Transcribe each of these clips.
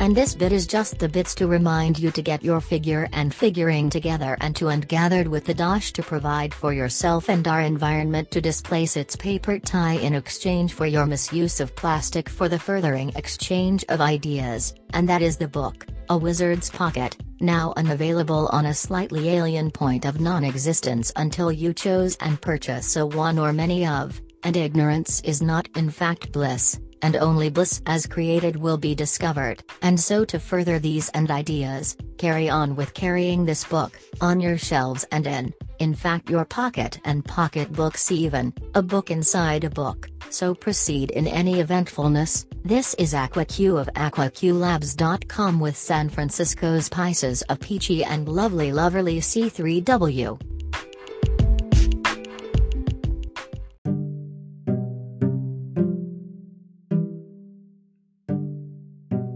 And this bit is just the bits to remind you to get your figure and figuring together and to and gathered with the dash to provide for yourself and our environment to displace its paper tie in exchange for your misuse of plastic for the furthering exchange of ideas, and that is the book, A Wizard's Pocket, now unavailable on a slightly alien point of non-existence until you chose and purchase a one or many of, and ignorance is not in fact bliss and only bliss as created will be discovered. And so to further these and ideas, carry on with carrying this book, on your shelves and in, in fact your pocket and pocket books even, a book inside a book, so proceed in any eventfulness, this is AquaQ of AquaQLabs.com with San Francisco's Pisces of Peachy and lovely loverly C3W.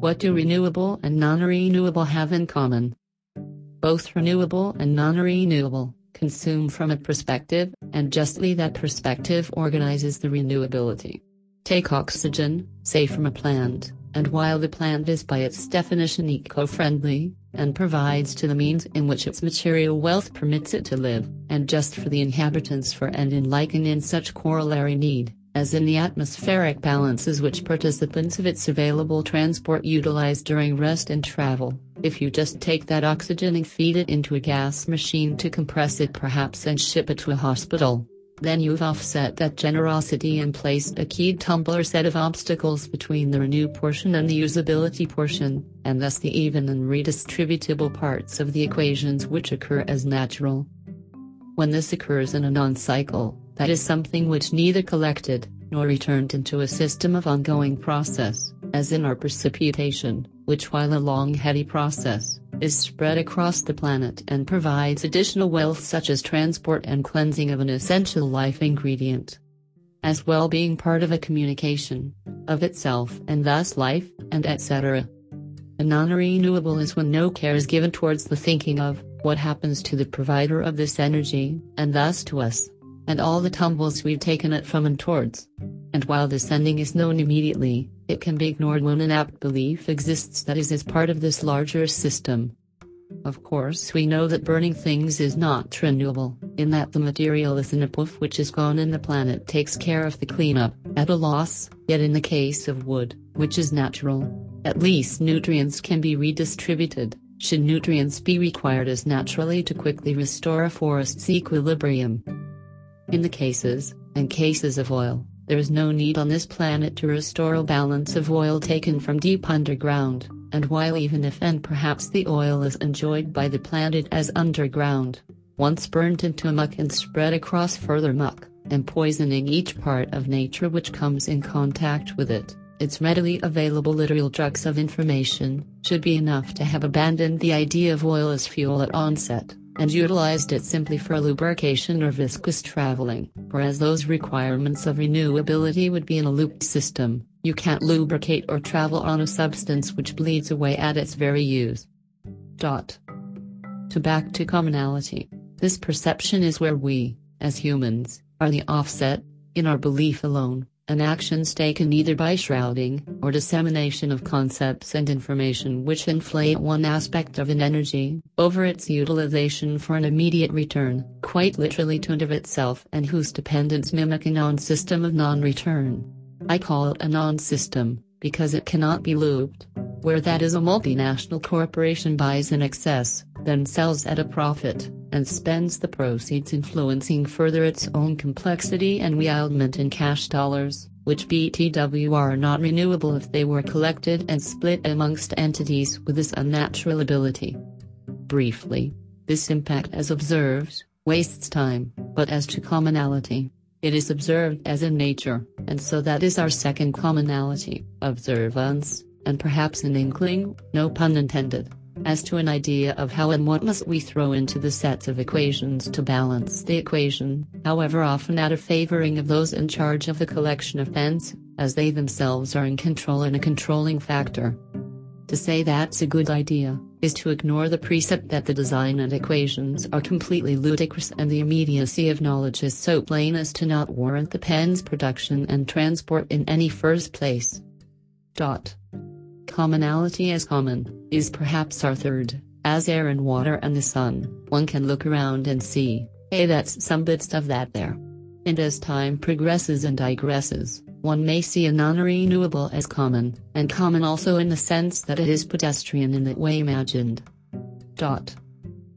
What do renewable and non-renewable have in common? Both renewable and non-renewable consume from a perspective, and justly that perspective organizes the renewability. Take oxygen, say from a plant, and while the plant is by its definition eco-friendly, and provides to the means in which its material wealth permits it to live, and just for the inhabitants for and in like and in such corollary need, as in the atmospheric balances which participants of its available transport utilize during rest and travel. If you just take that oxygen and feed it into a gas machine to compress it perhaps and ship it to a hospital, then you've offset that generosity and placed a keyed tumbler set of obstacles between the renew portion and the usability portion, and thus the even and redistributable parts of the equations which occur as natural. When this occurs in a non-cycle, that is something which neither collected, nor returned into a system of ongoing process, as in our precipitation, which while a long heady process, is spread across the planet and provides additional wealth such as transport and cleansing of an essential life ingredient. As well being part of a communication, of itself and thus life, and etc. A non-renewable is when no care is given towards the thinking of, what happens to the provider of this energy, and thus to us and all the tumbles we've taken it from and towards. And while this ending is known immediately, it can be ignored when an apt belief exists that is as part of this larger system. Of course we know that burning things is not renewable, in that the material is in a poof which is gone and the planet takes care of the cleanup, at a loss, yet in the case of wood, which is natural, at least nutrients can be redistributed, should nutrients be required as naturally to quickly restore a forest's equilibrium. In the cases, and cases of oil, there is no need on this planet to restore a balance of oil taken from deep underground, and while even if and perhaps the oil is enjoyed by the planet as underground, once burnt into muck and spread across further muck, and poisoning each part of nature which comes in contact with it, its readily available literal drugs of information, should be enough to have abandoned the idea of oil as fuel at onset and utilized it simply for lubrication or viscous traveling, whereas those requirements of renewability would be in a looped system, you can't lubricate or travel on a substance which bleeds away at its very use. Dot. To back to commonality, this perception is where we, as humans, are the offset, in our belief alone, and actions taken either by shrouding or dissemination of concepts and information which inflate one aspect of an energy over its utilization for an immediate return, quite literally to and of itself and whose dependence mimic a non-system of non-return. I call it a non-system, because it cannot be looped. Where that is a multinational corporation buys in excess, then sells at a profit, and spends the proceeds influencing further its own complexity and wildment in cash dollars, which BTW are not renewable if they were collected and split amongst entities with this unnatural ability. Briefly, this impact as observed, wastes time, but as to commonality, it is observed as in nature, and so that is our second commonality, observance and perhaps an inkling, no pun intended, as to an idea of how and what must we throw into the sets of equations to balance the equation, however often out of favoring of those in charge of the collection of pens, as they themselves are in control and a controlling factor. To say that's a good idea, is to ignore the precept that the design and equations are completely ludicrous and the immediacy of knowledge is so plain as to not warrant the pen's production and transport in any first place. Dot. Commonality as common, is perhaps our third, as air and water and the sun, one can look around and see, hey that's some bits of that there. And as time progresses and digresses, one may see a non-renewable as common, and common also in the sense that it is pedestrian in that way imagined. Dot.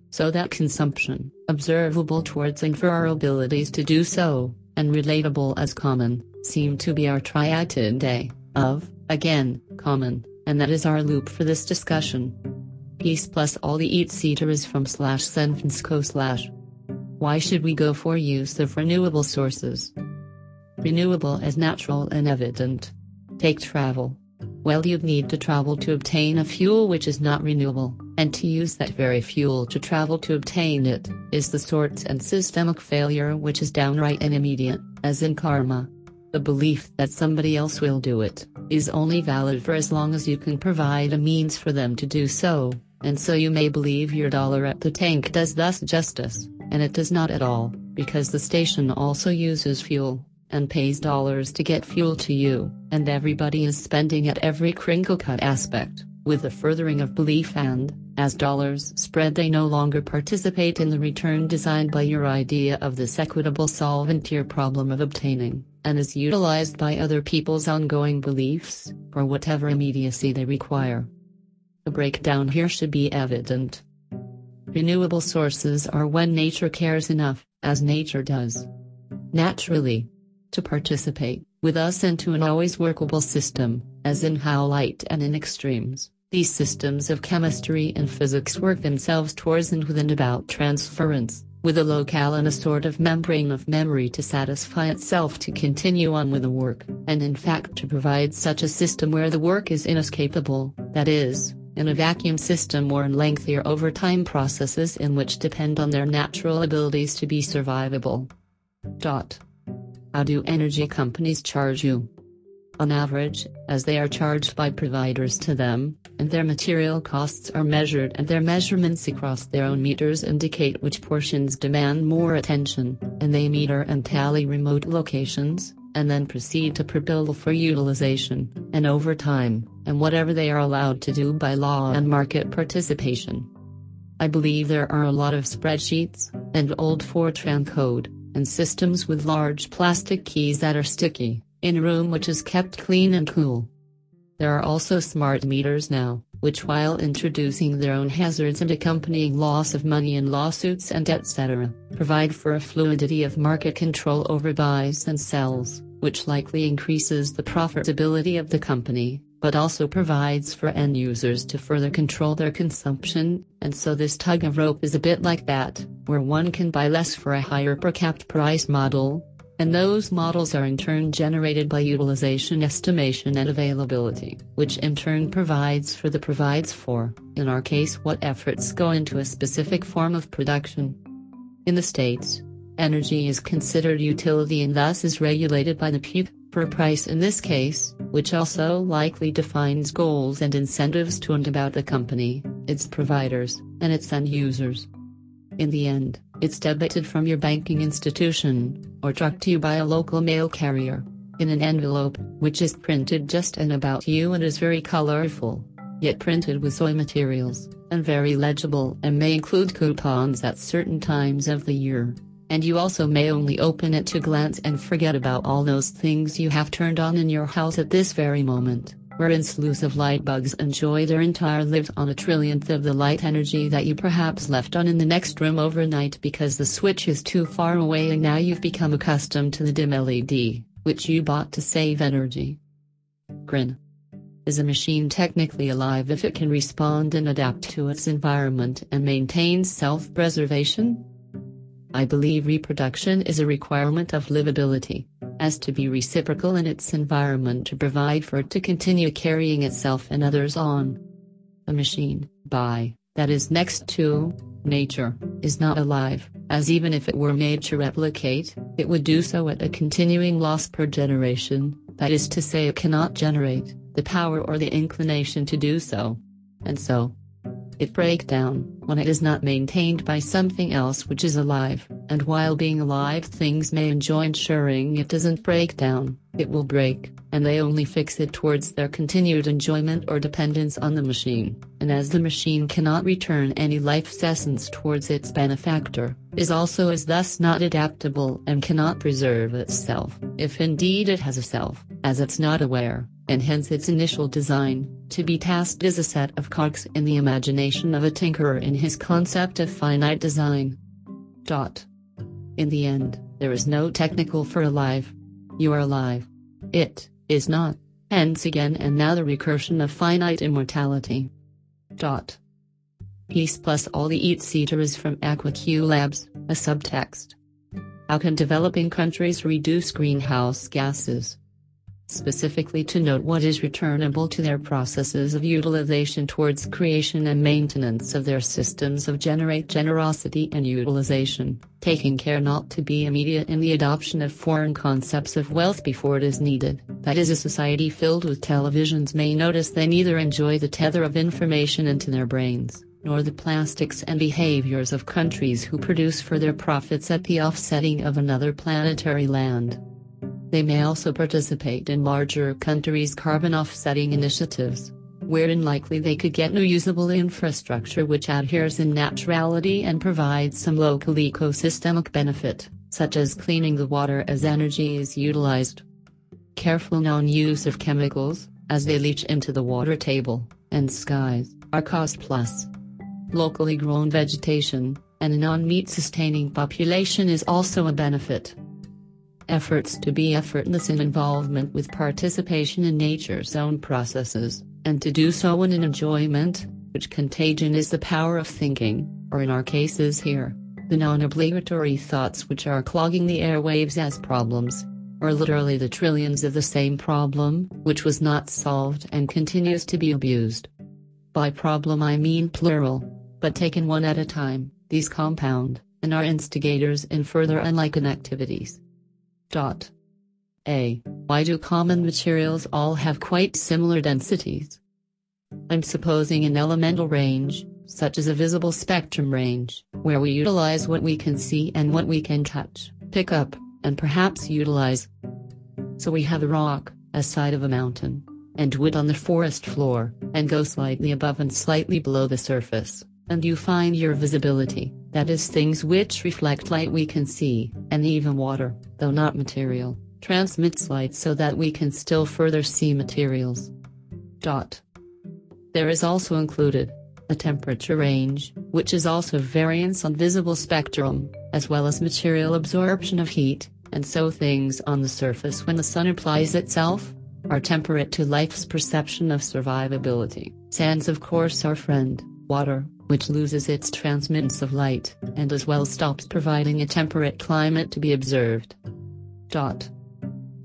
So that consumption, observable towards and for our abilities to do so, and relatable as common, seem to be our triad today, of, again, common, and that is our loop for this discussion. Peace plus all the eat seater is from slash senfensco slash. Why should we go for use of renewable sources? Renewable as natural and evident. Take travel. Well, you'd need to travel to obtain a fuel which is not renewable, and to use that very fuel to travel to obtain it, is the sort and systemic failure which is downright and immediate, as in karma. The belief that somebody else will do it, is only valid for as long as you can provide a means for them to do so, and so you may believe your dollar at the tank does thus justice, and it does not at all, because the station also uses fuel and pays dollars to get fuel to you, and everybody is spending at every crinkle cut aspect, with the furthering of belief and, as dollars spread they no longer participate in the return designed by your idea of this equitable solvent problem of obtaining, and is utilized by other people's ongoing beliefs, or whatever immediacy they require. The breakdown here should be evident. Renewable sources are when nature cares enough, as nature does. Naturally, to participate with us into an always workable system, as in how light and in extremes, these systems of chemistry and physics work themselves towards and with and about transference, with a locale and a sort of membrane of memory to satisfy itself to continue on with the work, and in fact to provide such a system where the work is inescapable, that is, in a vacuum system or in lengthier overtime processes in which depend on their natural abilities to be survivable. Dot. How do energy companies charge you? On average, as they are charged by providers to them, and their material costs are measured and their measurements across their own meters indicate which portions demand more attention, and they meter and tally remote locations, and then proceed to per bill for utilization, and overtime, and whatever they are allowed to do by law and market participation. I believe there are a lot of spreadsheets, and old Fortran code, and systems with large plastic keys that are sticky, in a room which is kept clean and cool. There are also smart meters now, which while introducing their own hazards and accompanying loss of money in lawsuits and etc., provide for a fluidity of market control over buys and sells, which likely increases the profitability of the company, but also provides for end users to further control their consumption, and so this tug of rope is a bit like that, where one can buy less for a higher per capped price model, and those models are in turn generated by utilization estimation and availability, which in turn provides for the provides for, in our case what efforts go into a specific form of production. In the States, energy is considered utility and thus is regulated by the PUC per price in this case, which also likely defines goals and incentives to and about the company, its providers, and its end users. In the end, it's debited from your banking institution, or trucked to you by a local mail carrier, in an envelope, which is printed just and about you and is very colorful, yet printed with soy materials, and very legible and may include coupons at certain times of the year. And you also may only open it to glance and forget about all those things you have turned on in your house at this very moment wherein slews of light bugs enjoy their entire lives on a trillionth of the light energy that you perhaps left on in the next room overnight because the switch is too far away and now you've become accustomed to the dim LED, which you bought to save energy. Grin. Is a machine technically alive if it can respond and adapt to its environment and maintain self preservation? I believe reproduction is a requirement of livability as to be reciprocal in its environment to provide for it to continue carrying itself and others on. A machine, by, that is next to, nature, is not alive, as even if it were made to replicate, it would do so at a continuing loss per generation, that is to say it cannot generate, the power or the inclination to do so. And so, it break down when it is not maintained by something else which is alive, and while being alive things may enjoy ensuring it doesn't break down, it will break, and they only fix it towards their continued enjoyment or dependence on the machine, and as the machine cannot return any life's essence towards its benefactor, is also is thus not adaptable and cannot preserve itself, if indeed it has a self, as it's not aware, and hence its initial design, to be tasked as a set of cogs in the imagination of a tinkerer in his concept of finite design. Dot. In the end, there is no technical for alive. You are alive. It is not. Hence again and now the recursion of finite immortality. Dot. Peace plus all the eat-seater is from AquaQ Labs, a subtext. How can developing countries reduce greenhouse gases? Specifically to note what is returnable to their processes of utilization towards creation and maintenance of their systems of generate generosity and utilization, taking care not to be immediate in the adoption of foreign concepts of wealth before it is needed. That is, a society filled with televisions may notice they neither enjoy the tether of information into their brains nor the plastics and behaviors of countries who produce for their profits at the offsetting of another planetary land. They may also participate in larger countries' carbon offsetting initiatives, wherein likely they could get new usable infrastructure which adheres in naturality and provides some local ecosystemic benefit, such as cleaning the water as energy is utilized. Careful non-use of chemicals, as they leach into the water table and skies, are cost plus. Locally grown vegetation, and a non-meat sustaining population is also a benefit efforts to be effortless in involvement with participation in nature's own processes, and to do so in an enjoyment, which contagion is the power of thinking, or in our cases here, the non-obligatory thoughts which are clogging the airwaves as problems, or literally the trillions of the same problem, which was not solved and continues to be abused. By problem I mean plural, but taken one at a time, these compound, and are instigators in further unlike activities. Dot. A. Why do common materials all have quite similar densities? I'm supposing an elemental range, such as a visible spectrum range, where we utilize what we can see and what we can touch, pick up, and perhaps utilize. So we have a rock, a side of a mountain, and wood on the forest floor, and go slightly above and slightly below the surface, and you find your visibility, that is things which reflect light we can see, and even water, though not material, transmits light so that we can still further see materials. Dot. There is also included a temperature range, which is also variance on visible spectrum, as well as material absorption of heat, and so things on the surface when the sun applies itself are temperate to life's perception of survivability. Sands of course our friend, water, which loses its transmittance of light, and as well stops providing a temperate climate to be observed. Dot.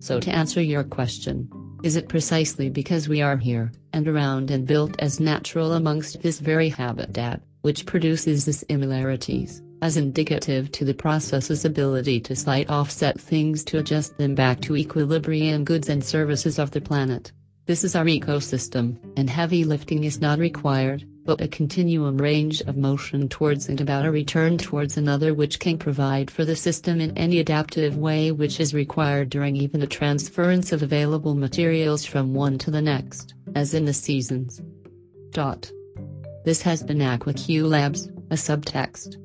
So to answer your question, is it precisely because we are here, and around and built as natural amongst this very habitat, which produces the similarities, as indicative to the process's ability to slight offset things to adjust them back to equilibrium goods and services of the planet? This is our ecosystem, and heavy lifting is not required, but a continuum range of motion towards and about a return towards another which can provide for the system in any adaptive way which is required during even the transference of available materials from one to the next, as in the seasons. Dot. This has been AquaQ Labs, a subtext.